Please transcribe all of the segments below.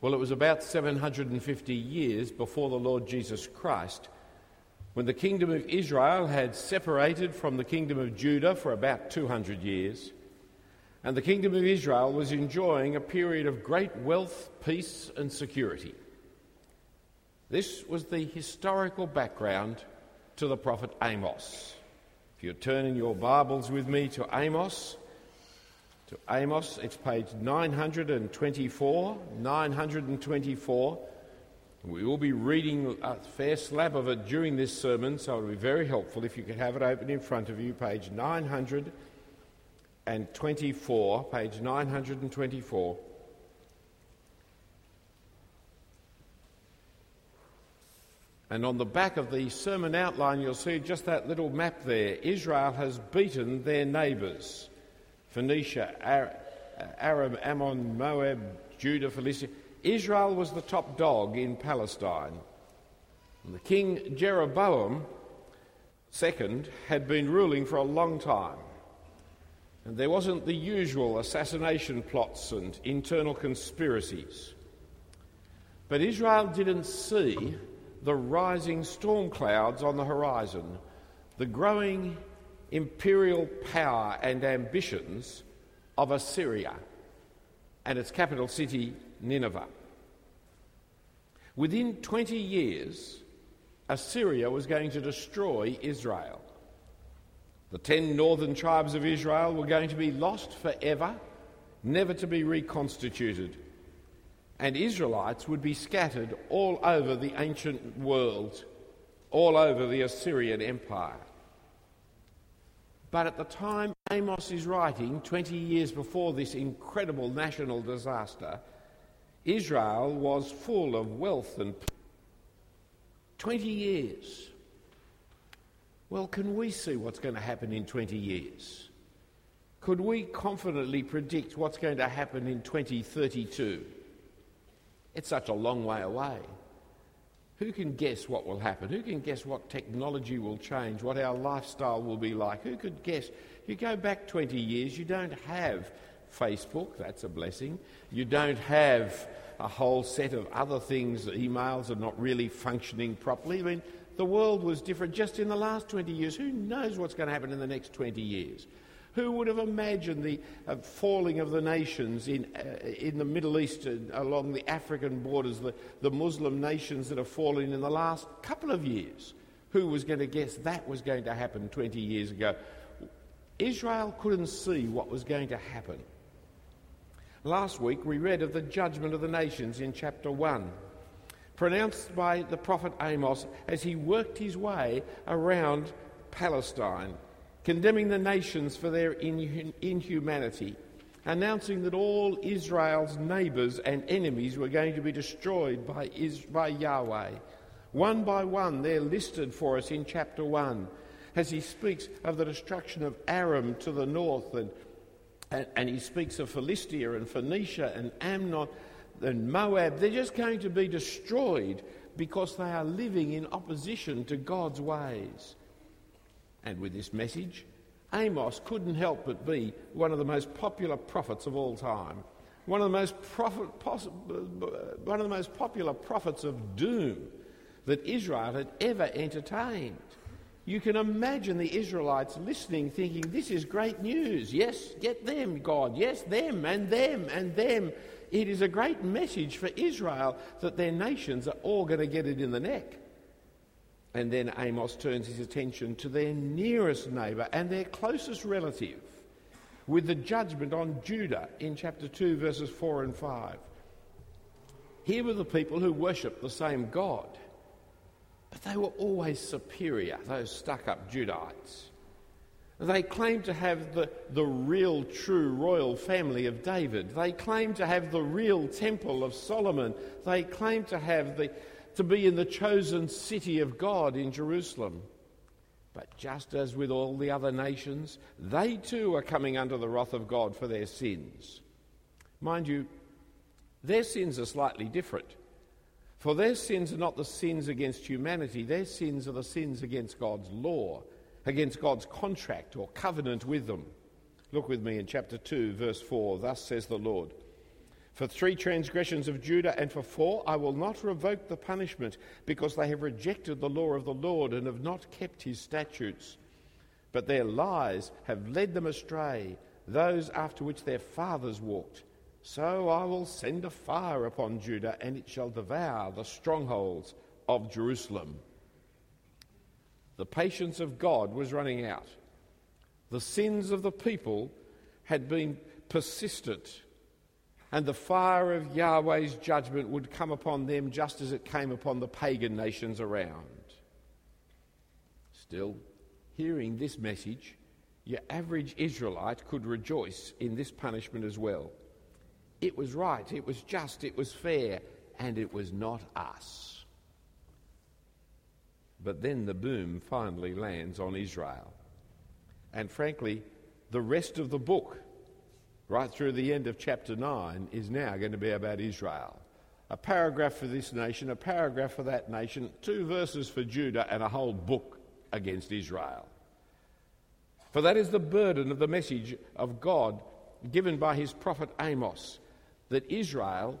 Well, it was about 750 years before the Lord Jesus Christ when the kingdom of Israel had separated from the kingdom of Judah for about 200 years. And the kingdom of Israel was enjoying a period of great wealth, peace, and security. This was the historical background to the prophet Amos. If you turn in your Bibles with me to Amos, to Amos. It's page 924. 924. We will be reading a fair slab of it during this sermon, so it would be very helpful if you could have it open in front of you, page 924. Page 924. And on the back of the sermon outline, you'll see just that little map there. Israel has beaten their neighbours. Phoenicia, Aram, Ammon, Moab, Judah, Philistia. Israel was the top dog in Palestine. And the king Jeroboam II had been ruling for a long time. And there wasn't the usual assassination plots and internal conspiracies. But Israel didn't see the rising storm clouds on the horizon, the growing imperial power and ambitions of Assyria and its capital city, Nineveh. Within 20 years, Assyria was going to destroy Israel. The ten northern tribes of Israel were going to be lost forever, never to be reconstituted. And Israelites would be scattered all over the ancient world, all over the Assyrian Empire. But at the time Amos is writing, 20 years before this incredible national disaster, Israel was full of wealth and 20 years. Well, can we see what's going to happen in 20 years? Could we confidently predict what's going to happen in 2032? It's such a long way away. Who can guess what will happen? Who can guess what technology will change, what our lifestyle will be like? Who could guess? If you go back 20 years, you don't have Facebook, that's a blessing. You don't have a whole set of other things, emails are not really functioning properly. I mean, the world was different just in the last 20 years. Who knows what's going to happen in the next 20 years? Who would have imagined the uh, falling of the nations in, uh, in the Middle East, along the African borders, the, the Muslim nations that have fallen in the last couple of years? Who was going to guess that was going to happen 20 years ago? Israel couldn't see what was going to happen. Last week we read of the judgment of the nations in chapter 1, pronounced by the prophet Amos as he worked his way around Palestine condemning the nations for their inhumanity, announcing that all Israel's neighbours and enemies were going to be destroyed by, Yahweh. One by one, they're listed for us in chapter 1 as he speaks of the destruction of Aram to the north, and, and, and he speaks of Philistia and Phoenicia and Ammon and Moab. They're just going to be destroyed because they are living in opposition to God's ways. And with this message, Amos couldn't help but be one of the most popular prophets of all time, one of the most, prophet, one of the most popular prophets of doom that Israel had ever entertained. You can imagine the Israelites listening, thinking, This is great news. Yes, get them, God. Yes, them and them and them. It is a great message for Israel that their nations are all going to get it in the neck. And then Amos turns his attention to their nearest neighbour and their closest relative with the judgment on Judah in chapter 2, verses 4 and 5. Here were the people who worshipped the same God, but they were always superior, those stuck up Judahites. They claimed to have the, the real, true royal family of David. They claimed to have the real temple of Solomon. They claimed to have the, to be in the chosen city of God in Jerusalem. But just as with all the other nations, they too are coming under the wrath of God for their sins. Mind you, their sins are slightly different. For their sins are not the sins against humanity, their sins are the sins against God's law, against God's contract or covenant with them. Look with me in chapter 2, verse 4. Thus says the Lord For three transgressions of Judah and for four, I will not revoke the punishment, because they have rejected the law of the Lord and have not kept his statutes. But their lies have led them astray, those after which their fathers walked. So I will send a fire upon Judah, and it shall devour the strongholds of Jerusalem. The patience of God was running out. The sins of the people had been persistent and the fire of Yahweh's judgment would come upon them just as it came upon the pagan nations around. Still, hearing this message, your average Israelite could rejoice in this punishment as well. It was right, it was just, it was fair, and it was not us. But then the boom finally lands on Israel. And frankly, the rest of the book right through the end of chapter 9, is now going to be about Israel. A paragraph for this nation, a paragraph for that nation, two verses for Judah, and a whole book against Israel. For that is the burden of the message of God given by his prophet Amos that Israel,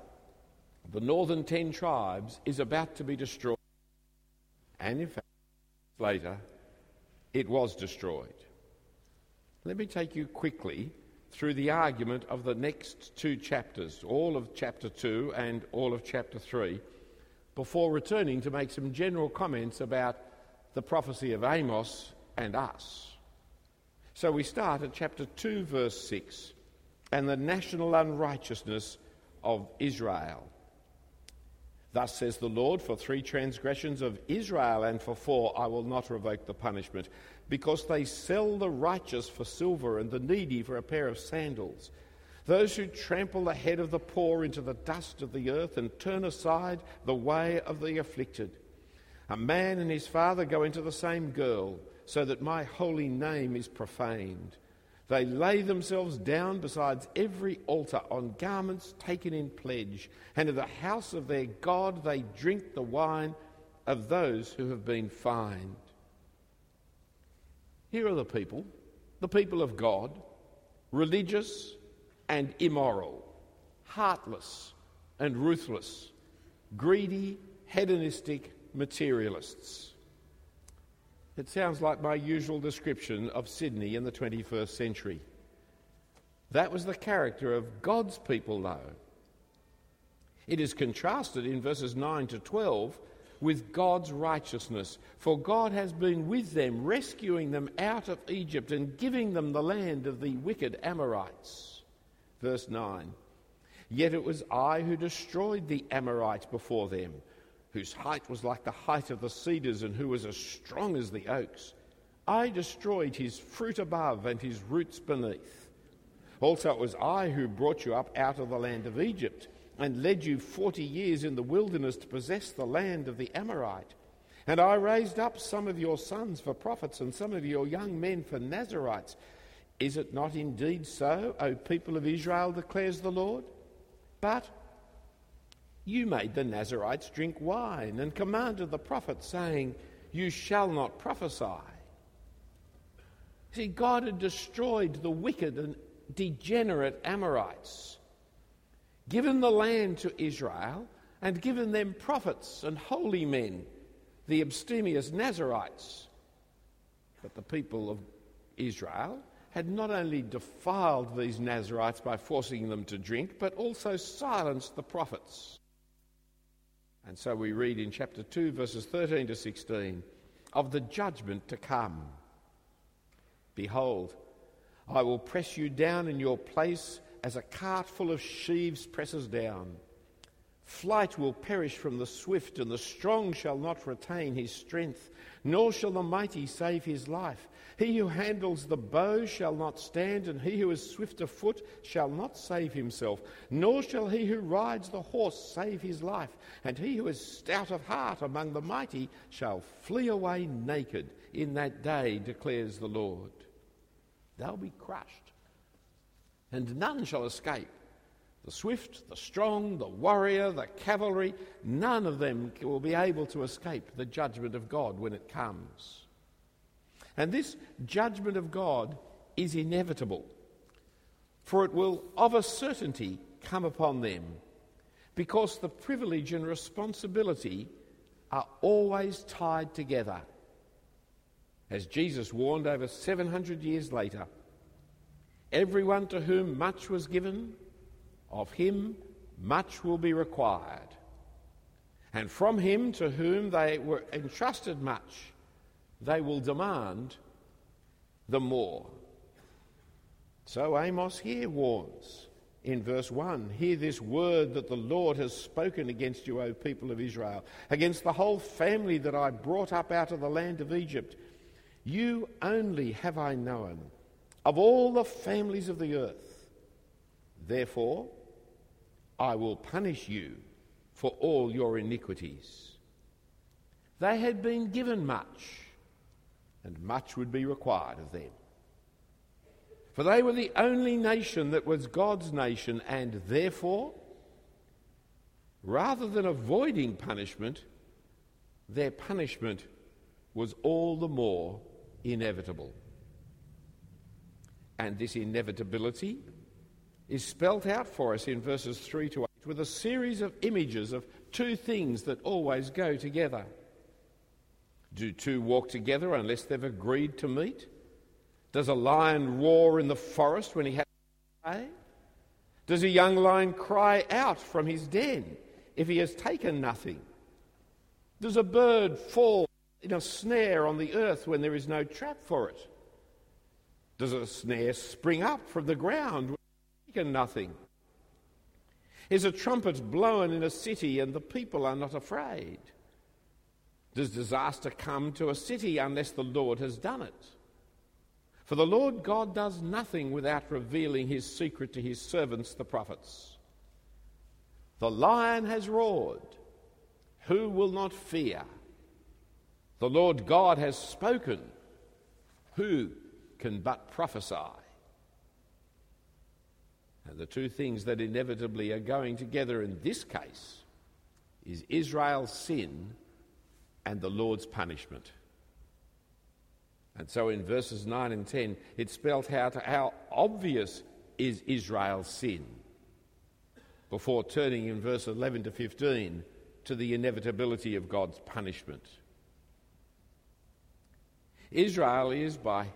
the northern ten tribes, is about to be destroyed. And in fact, later, it was destroyed. Let me take you quickly through the argument of the next two chapters, all of chapter 2 and all of chapter 3, before returning to make some general comments about the prophecy of Amos and us. So we start at chapter 2, verse 6, and the national unrighteousness of Israel. Thus says the Lord, for three transgressions of Israel and for four I will not revoke the punishment because they sell the righteous for silver and the needy for a pair of sandals. Those who trample the head of the poor into the dust of the earth and turn aside the way of the afflicted. A man and his father go into the same girl, so that my holy name is profaned. They lay themselves down beside every altar on garments taken in pledge, and in the house of their God they drink the wine of those who have been fined. Here are the people, the people of God, religious and immoral, heartless and ruthless, greedy, hedonistic materialists. It sounds like my usual description of Sydney in the 21st century. That was the character of God's people, though. It is contrasted in verses 9 to 12 with God's righteousness. For God has been with them, rescuing them out of Egypt and giving them the land of the wicked Amorites. Verse 9 Yet it was I who destroyed the Amorites before them, whose height was like the height of the cedars and who was as strong as the oaks. I destroyed his fruit above and his roots beneath. Also, it was I who brought you up out of the land of Egypt and led you forty years in the wilderness to possess the land of the Amorite. And I raised up some of your sons for prophets and some of your young men for Nazarites. Is it not indeed so, O people of Israel, declares the Lord? But you made the Nazarites drink wine and commanded the prophets, saying, You shall not prophesy. See, God had destroyed the wicked and degenerate Amorites given the land to Israel, and given them prophets and holy men, the abstemious Nazarites. But the people of Israel had not only defiled these Nazarites by forcing them to drink, but also silenced the prophets. And so we read in chapter 2, verses 13 to 16, of the judgment to come. Behold, I will press you down in your place as a cart full of sheaves presses down. Flight will perish from the swift, and the strong shall not retain his strength, nor shall the mighty save his life. He who handles the bow shall not stand, and he who is swift of foot shall not save himself, nor shall he who rides the horse save his life. And he who is stout of heart among the mighty shall flee away naked in that day, declares the Lord. They'll be crushed and none shall escape. The swift, the strong, the warrior, the cavalry, none of them will be able to escape the judgment of God when it comes. And this judgment of God is inevitable, for it will of a certainty come upon them because the privilege and responsibility are always tied together. As Jesus warned over 700 years later, everyone to whom much was given, of him much will be required. And from him to whom they were entrusted much, they will demand the more. So Amos here warns in verse 1 Hear this word that the Lord has spoken against you, O people of Israel, against the whole family that I brought up out of the land of Egypt. You only have I known of all the families of the earth. Therefore, I will punish you for all your iniquities. They had been given much, and much would be required of them. For they were the only nation that was God's nation, and therefore, rather than avoiding punishment, their punishment was all the more inevitable. And this inevitability is spelt out for us in verses 3 to 8 with a series of images of two things that always go together. Do two walk together unless they've agreed to meet? Does a lion roar in the forest when he has prey? Does a young lion cry out from his den if he has taken nothing? Does a bird fall in a snare on the earth when there is no trap for it? Does a snare spring up from the ground when taken nothing? Is a trumpet blown in a city and the people are not afraid? Does disaster come to a city unless the Lord has done it? For the Lord God does nothing without revealing his secret to his servants, the prophets. The lion has roared. Who will not fear? The Lord God has spoken. Who can but prophesy? And the two things that inevitably are going together in this case is Israel's sin and the Lord's punishment. And so in verses 9 and 10, it spelt out how obvious is Israel's sin before turning in verse 11 to 15 to the inevitability of God's punishment. Israel is, by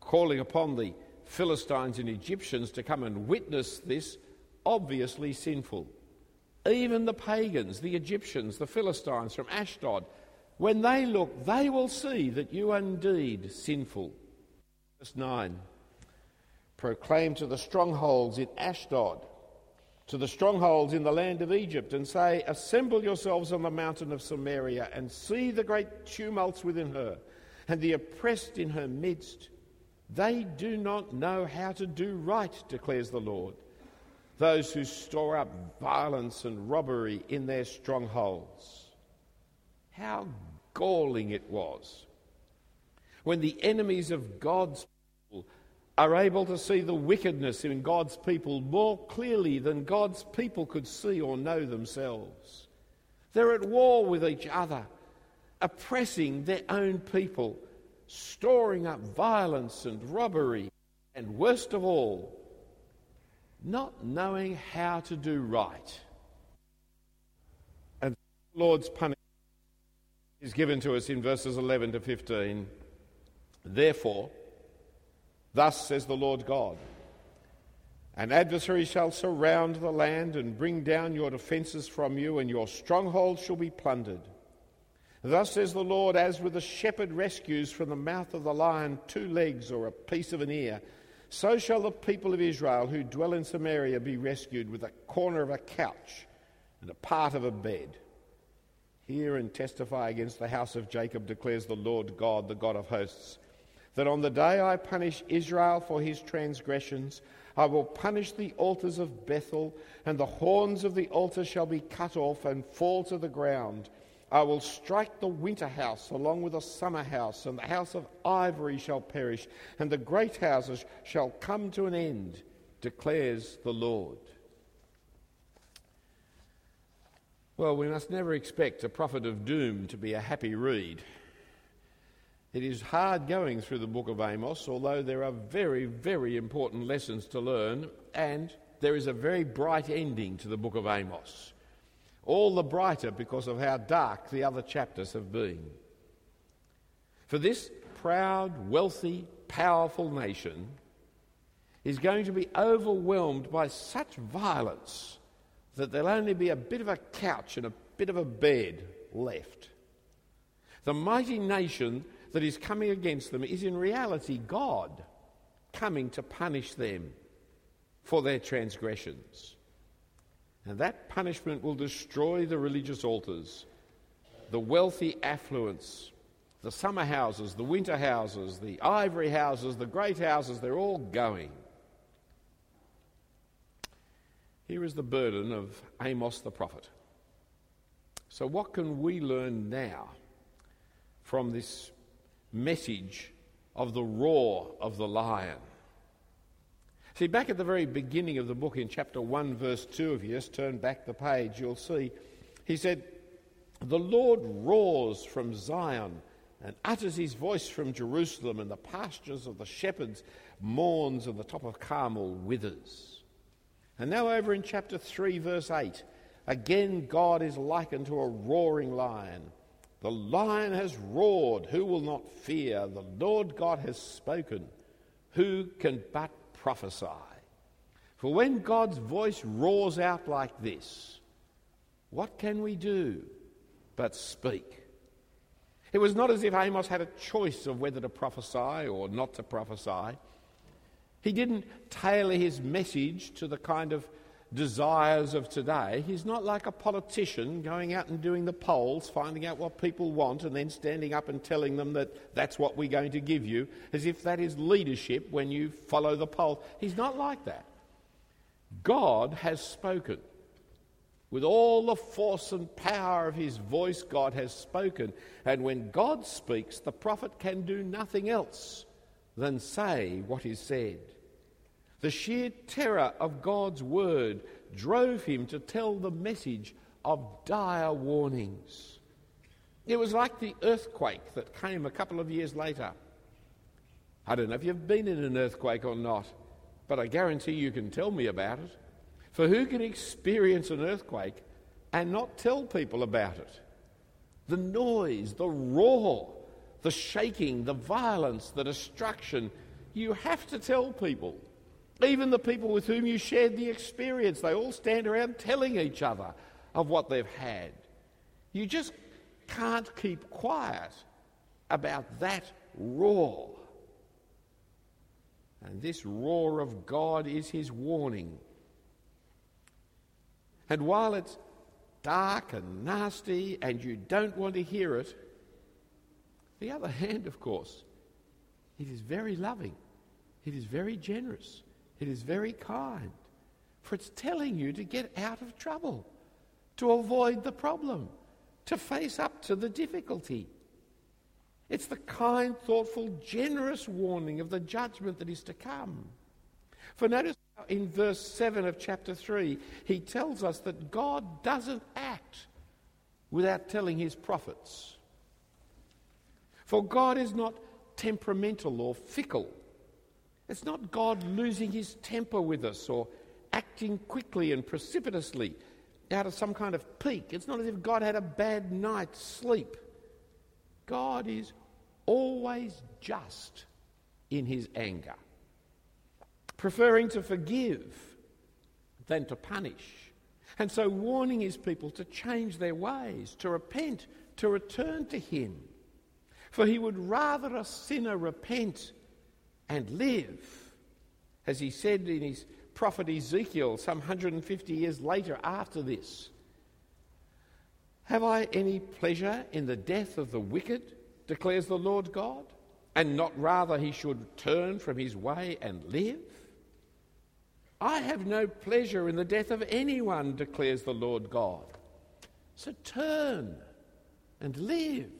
calling upon the Philistines and Egyptians to come and witness this, obviously sinful. Even the pagans, the Egyptians, the Philistines from Ashdod, when they look, they will see that you are indeed sinful. Verse 9 Proclaim to the strongholds in Ashdod, to the strongholds in the land of Egypt, and say, Assemble yourselves on the mountain of Samaria, and see the great tumults within her, and the oppressed in her midst. They do not know how to do right, declares the Lord. Those who store up violence and robbery in their strongholds. How galling it was when the enemies of God's people are able to see the wickedness in God's people more clearly than God's people could see or know themselves. They're at war with each other, oppressing their own people, storing up violence and robbery, and worst of all, not knowing how to do right. And the Lord's punishment is given to us in verses 11 to 15. Therefore, thus says the Lord God An adversary shall surround the land and bring down your defences from you, and your strongholds shall be plundered. Thus says the Lord, as with a shepherd rescues from the mouth of the lion two legs or a piece of an ear, so shall the people of Israel who dwell in Samaria be rescued with a corner of a couch and a part of a bed. Hear and testify against the house of Jacob, declares the Lord God, the God of hosts, that on the day I punish Israel for his transgressions, I will punish the altars of Bethel, and the horns of the altar shall be cut off and fall to the ground. I will strike the winter house along with the summer house, and the house of ivory shall perish, and the great houses shall come to an end, declares the Lord. Well, we must never expect a prophet of doom to be a happy read. It is hard going through the book of Amos, although there are very, very important lessons to learn, and there is a very bright ending to the book of Amos. All the brighter because of how dark the other chapters have been. For this proud, wealthy, powerful nation is going to be overwhelmed by such violence that there'll only be a bit of a couch and a bit of a bed left. The mighty nation that is coming against them is in reality God coming to punish them for their transgressions. And that punishment will destroy the religious altars, the wealthy affluence, the summer houses, the winter houses, the ivory houses, the great houses, they're all going. Here is the burden of Amos the prophet. So, what can we learn now from this message of the roar of the lion? See, back at the very beginning of the book in chapter 1, verse 2, if you just turn back the page, you'll see he said, The Lord roars from Zion and utters his voice from Jerusalem, and the pastures of the shepherds mourns, and the top of Carmel withers. And now, over in chapter 3, verse 8, again God is likened to a roaring lion. The lion has roared, who will not fear? The Lord God has spoken, who can but prophesy? For when God's voice roars out like this, what can we do but speak? It was not as if Amos had a choice of whether to prophesy or not to prophesy. He didn't tailor his message to the kind of desires of today. He's not like a politician going out and doing the polls, finding out what people want, and then standing up and telling them that that's what we're going to give you, as if that is leadership when you follow the poll. He's not like that. God has spoken. With all the force and power of his voice, God has spoken. And when God speaks, the prophet can do nothing else than say what is said. The sheer terror of God's word drove him to tell the message of dire warnings. It was like the earthquake that came a couple of years later. I don't know if you've been in an earthquake or not, but I guarantee you can tell me about it. For who can experience an earthquake and not tell people about it? The noise, the roar, the shaking, the violence, the destruction. You have to tell people. Even the people with whom you shared the experience, they all stand around telling each other of what they've had. You just can't keep quiet about that roar. And this roar of God is his warning. And while it's dark and nasty and you don't want to hear it, the other hand, of course, it is very loving, it is very generous, it is very kind, for it's telling you to get out of trouble, to avoid the problem, to face up to the difficulty. It's the kind, thoughtful, generous warning of the judgment that is to come. For notice in verse 7 of chapter 3, he tells us that God doesn't act without telling his prophets. For God is not temperamental or fickle. It's not God losing his temper with us or acting quickly and precipitously out of some kind of pique. It's not as if God had a bad night's sleep. God is always just in his anger, preferring to forgive than to punish. And so warning his people to change their ways, to repent, to return to him. For he would rather a sinner repent and live, as he said in his prophet Ezekiel some 150 years later after this. Have I any pleasure in the death of the wicked, declares the Lord God, and not rather he should turn from his way and live? I have no pleasure in the death of anyone, declares the Lord God. So turn and live.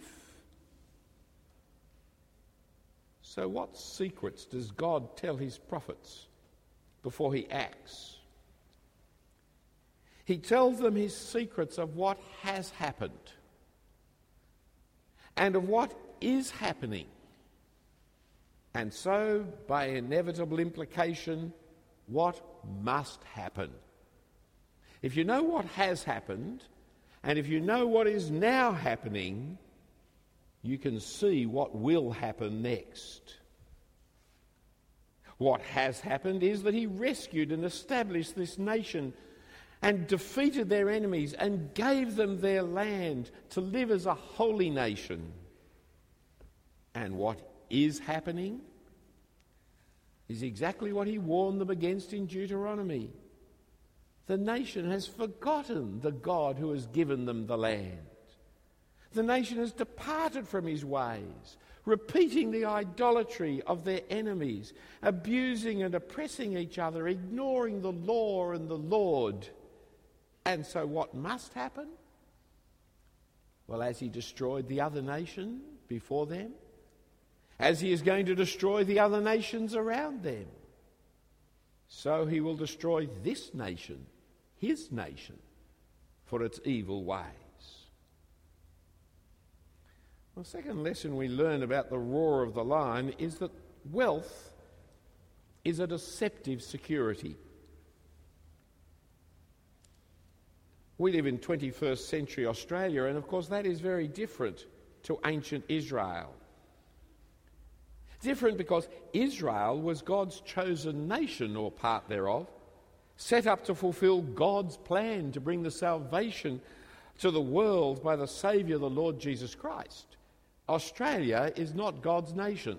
So, what secrets does God tell his prophets before he acts? He tells them his secrets of what has happened and of what is happening. And so, by inevitable implication, what must happen. If you know what has happened, and if you know what is now happening, you can see what will happen next. What has happened is that he rescued and established this nation and defeated their enemies and gave them their land to live as a holy nation. And what is happening is exactly what he warned them against in Deuteronomy. The nation has forgotten the God who has given them the land. The nation has departed from his ways, repeating the idolatry of their enemies, abusing and oppressing each other, ignoring the law and the Lord. And so, what must happen? Well, as he destroyed the other nation before them, as he is going to destroy the other nations around them, so he will destroy this nation, his nation, for its evil ways. The second lesson we learn about the roar of the lion is that wealth is a deceptive security. We live in 21st century Australia, and of course, that is very different to ancient Israel. Different because Israel was God's chosen nation, or part thereof, set up to fulfill God's plan to bring the salvation to the world by the Saviour, the Lord Jesus Christ. Australia is not God's nation.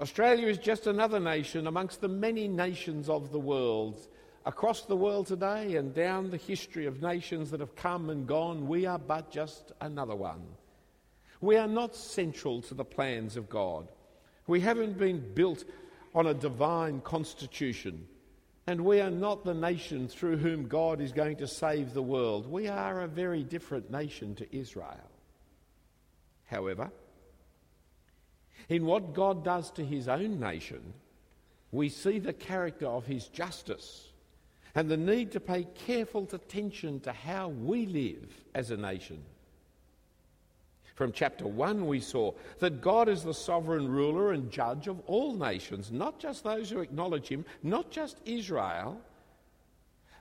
Australia is just another nation amongst the many nations of the world across the world today and down the history of nations that have come and gone, we are but just another one. We are not central to the plans of God. We haven't been built on a divine constitution. And we are not the nation through whom God is going to save the world. We are a very different nation to Israel. However, in what God does to his own nation, we see the character of his justice and the need to pay careful attention to how we live as a nation. From chapter 1, we saw that God is the sovereign ruler and judge of all nations, not just those who acknowledge Him, not just Israel,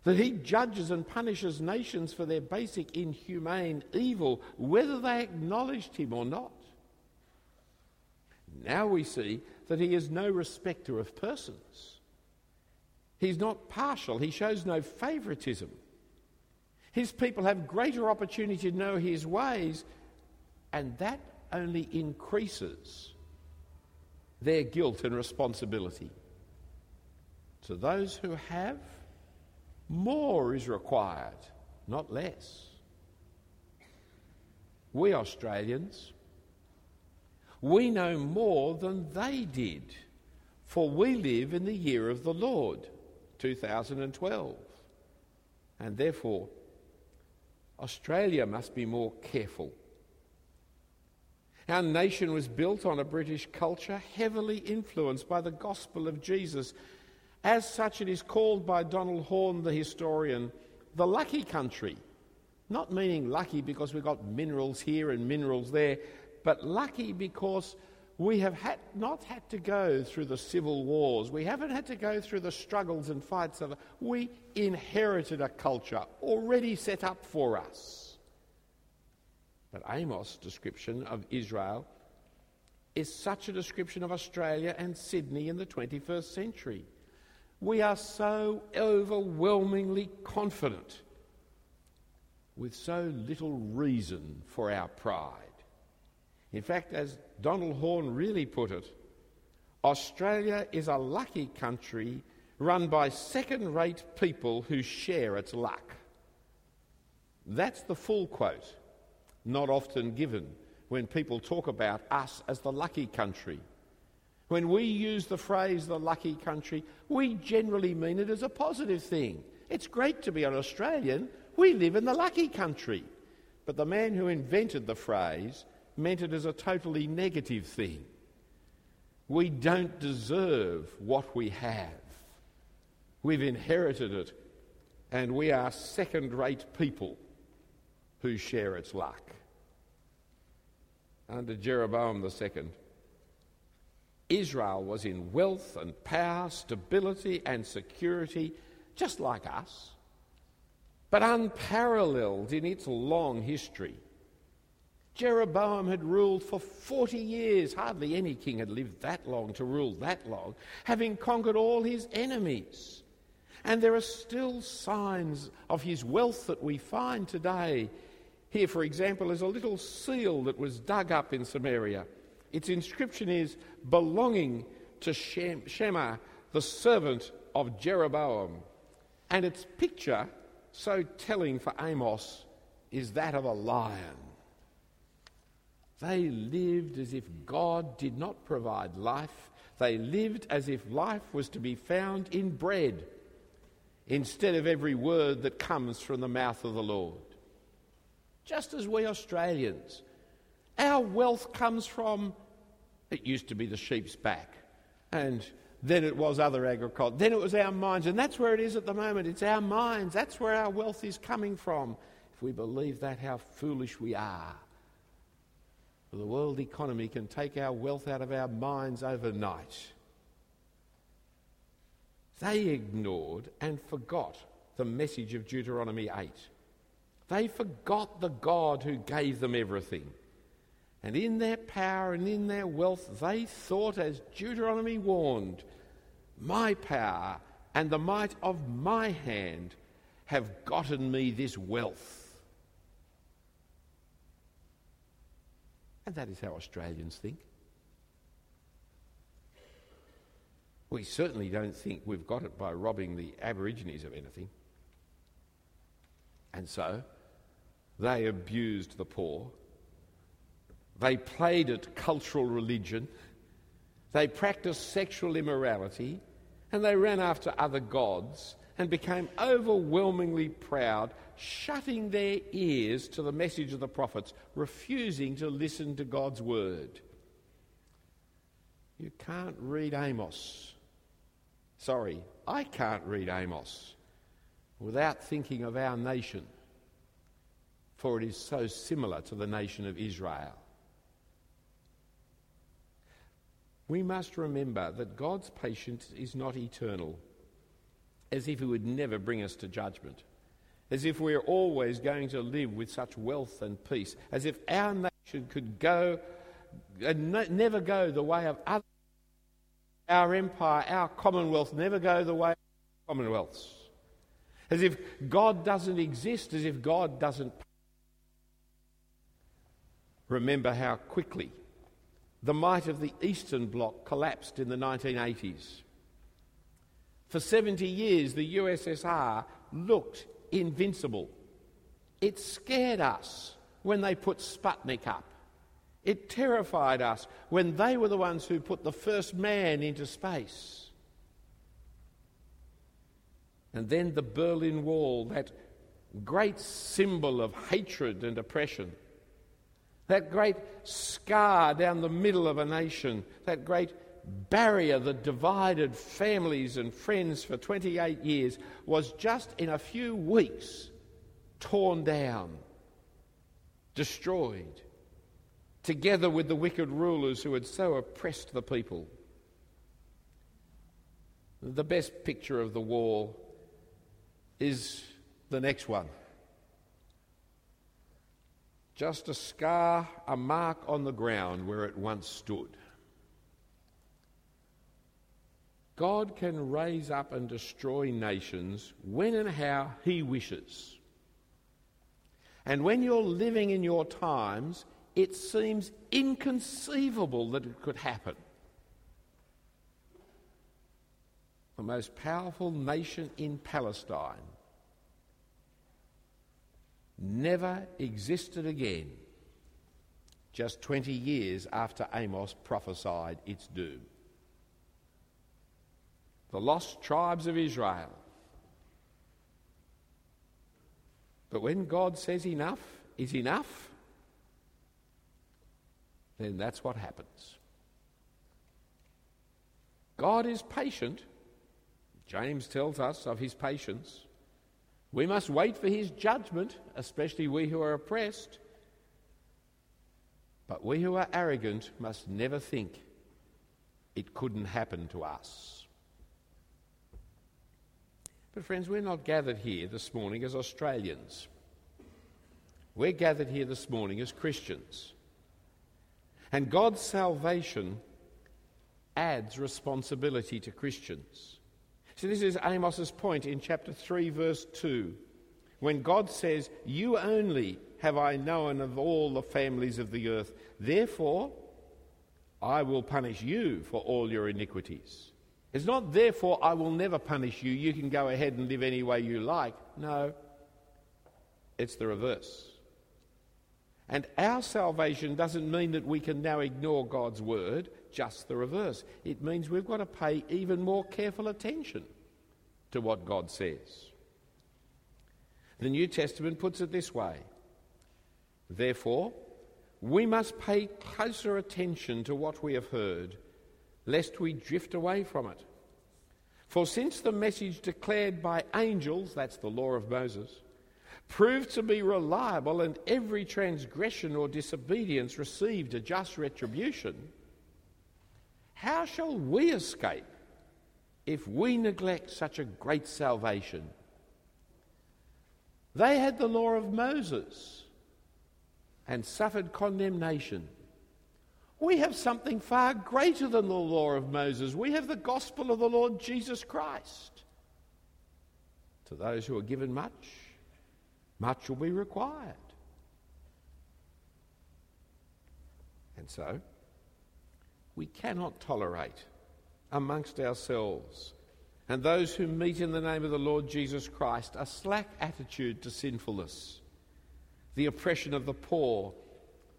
that He judges and punishes nations for their basic inhumane evil, whether they acknowledged Him or not. Now we see that He is no respecter of persons. He's not partial, he shows no favouritism. His people have greater opportunity to know his ways, and that only increases their guilt and responsibility. To those who have, more is required, not less. We Australians, we know more than they did, for we live in the year of the Lord. 2012. And therefore, Australia must be more careful. Our nation was built on a British culture heavily influenced by the gospel of Jesus. As such, it is called by Donald Horne, the historian, the lucky country. Not meaning lucky because we've got minerals here and minerals there, but lucky because we have had, not had to go through the civil wars. We haven't had to go through the struggles and fights of. We inherited a culture already set up for us. But Amos' description of Israel is such a description of Australia and Sydney in the 21st century. We are so overwhelmingly confident with so little reason for our pride. In fact, as Donald Horne really put it, Australia is a lucky country run by second rate people who share its luck. That's the full quote, not often given when people talk about us as the lucky country. When we use the phrase the lucky country, we generally mean it as a positive thing. It's great to be an Australian. We live in the lucky country. But the man who invented the phrase meant it as a totally negative thing. We don't deserve what we have. We've inherited it, and we are second rate people who share its luck. Under Jeroboam II, Israel was in wealth and power, stability and security, just like us, but unparalleled in its long history. Jeroboam had ruled for 40 years. Hardly any king had lived that long to rule that long, having conquered all his enemies. And there are still signs of his wealth that we find today. Here, for example, is a little seal that was dug up in Samaria. Its inscription is belonging to Shem- Shema, the servant of Jeroboam. And its picture, so telling for Amos, is that of a lion. They lived as if God did not provide life. They lived as if life was to be found in bread instead of every word that comes from the mouth of the Lord. Just as we Australians, our wealth comes from, it used to be the sheep's back, and then it was other agriculture, then it was our minds, and that's where it is at the moment. It's our minds, that's where our wealth is coming from. If we believe that, how foolish we are. The world economy can take our wealth out of our minds overnight. They ignored and forgot the message of Deuteronomy 8. They forgot the God who gave them everything. And in their power and in their wealth, they thought, as Deuteronomy warned, my power and the might of my hand have gotten me this wealth. And that is how Australians think. We certainly don't think we've got it by robbing the Aborigines of anything. And so they abused the poor. They played at cultural religion. They practiced sexual immorality. And they ran after other gods and became overwhelmingly proud, shutting their ears to the message of the prophets, refusing to listen to God's word. You can't read Amos. Sorry, I can't read Amos without thinking of our nation, for it is so similar to the nation of Israel. We must remember that God's patience is not eternal as if he would never bring us to judgment, as if we're always going to live with such wealth and peace, as if our nation could go and never go the way of other our empire, our commonwealth never go the way of commonwealths. As if God doesn't exist, as if God doesn't. Remember how quickly the might of the Eastern Bloc collapsed in the 1980s. For 70 years, the USSR looked invincible. It scared us when they put Sputnik up. It terrified us when they were the ones who put the first man into space. And then the Berlin Wall, that great symbol of hatred and oppression, that great scar down the middle of a nation, that great barrier that divided families and friends for 28 years was just in a few weeks torn down, destroyed, together with the wicked rulers who had so oppressed the people. The best picture of the war is the next one. Just a scar, a mark on the ground where it once stood. God can raise up and destroy nations when and how He wishes. And when you're living in your times, it seems inconceivable that it could happen. The most powerful nation in Palestine never existed again just 20 years after Amos prophesied its doom the lost tribes of Israel. But when God says enough is enough, then that's what happens. God is patient. James tells us of his patience. We must wait for his judgment, especially we who are oppressed. But we who are arrogant must never think it couldn't happen to us. But, friends, we're not gathered here this morning as Australians. We're gathered here this morning as Christians. And God's salvation adds responsibility to Christians. So, this is Amos's point in chapter 3, verse 2, when God says, You only have I known of all the families of the earth. Therefore, I will punish you for all your iniquities. It's not, therefore, I will never punish you. You can go ahead and live any way you like. No, it's the reverse. And our salvation doesn't mean that we can now ignore God's word, just the reverse. It means we've got to pay even more careful attention to what God says. The New Testament puts it this way Therefore, we must pay closer attention to what we have heard, lest we drift away from it. For since the message declared by angels, that's the law of Moses, proved to be reliable and every transgression or disobedience received a just retribution, how shall we escape if we neglect such a great salvation? They had the law of Moses and suffered condemnation. We have something far greater than the law of Moses. We have the gospel of the Lord Jesus Christ. To those who are given much, much will be required. And so, we cannot tolerate amongst ourselves and those who meet in the name of the Lord Jesus Christ a slack attitude to sinfulness, the oppression of the poor,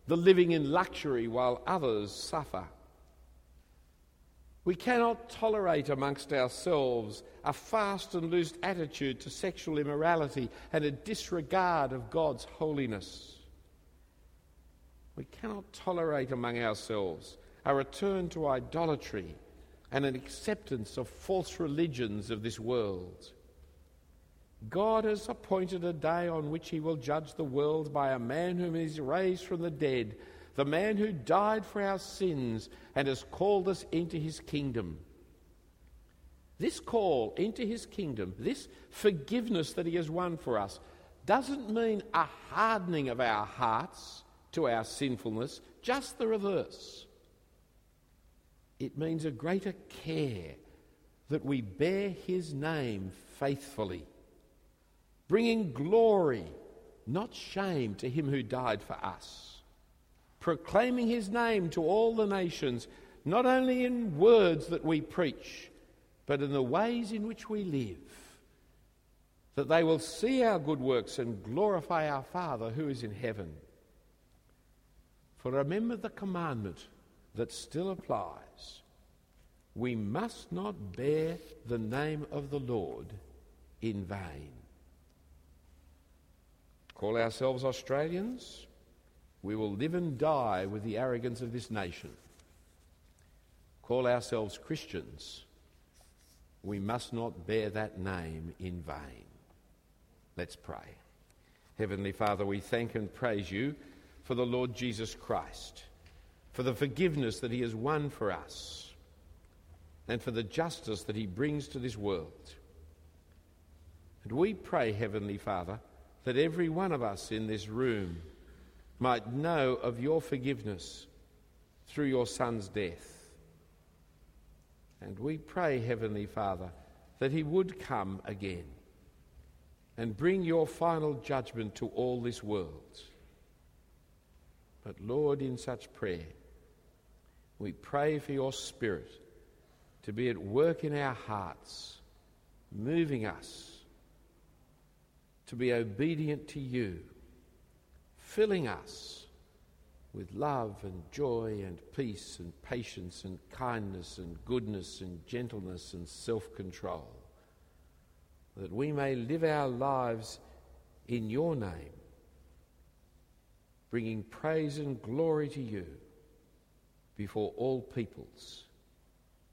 the living in luxury while others suffer. We cannot tolerate amongst ourselves a fast and loose attitude to sexual immorality and a disregard of God's holiness. We cannot tolerate among ourselves a return to idolatry and an acceptance of false religions of this world. God has appointed a day on which he will judge the world by a man whom he has raised from the dead the man who died for our sins and has called us into his kingdom. This call into his kingdom, this forgiveness that he has won for us, doesn't mean a hardening of our hearts to our sinfulness, just the reverse. It means a greater care that we bear his name faithfully, bringing glory, not shame, to him who died for us proclaiming his name to all the nations, not only in words that we preach, but in the ways in which we live, that they will see our good works and glorify our Father who is in heaven. For remember the commandment that still applies. We must not bear the name of the Lord in vain. Call ourselves Australians? we will live and die with the arrogance of this nation. Call ourselves Christians, we must not bear that name in vain. Let's pray. Heavenly Father, we thank and praise you for the Lord Jesus Christ, for the forgiveness that he has won for us, and for the justice that he brings to this world. And we pray, Heavenly Father, that every one of us in this room might know of your forgiveness through your Son's death. And we pray, Heavenly Father, that He would come again and bring your final judgment to all this world. But Lord, in such prayer, we pray for your Spirit to be at work in our hearts, moving us to be obedient to you filling us with love and joy and peace and patience and kindness and goodness and gentleness and self control, that we may live our lives in your name, bringing praise and glory to you before all peoples.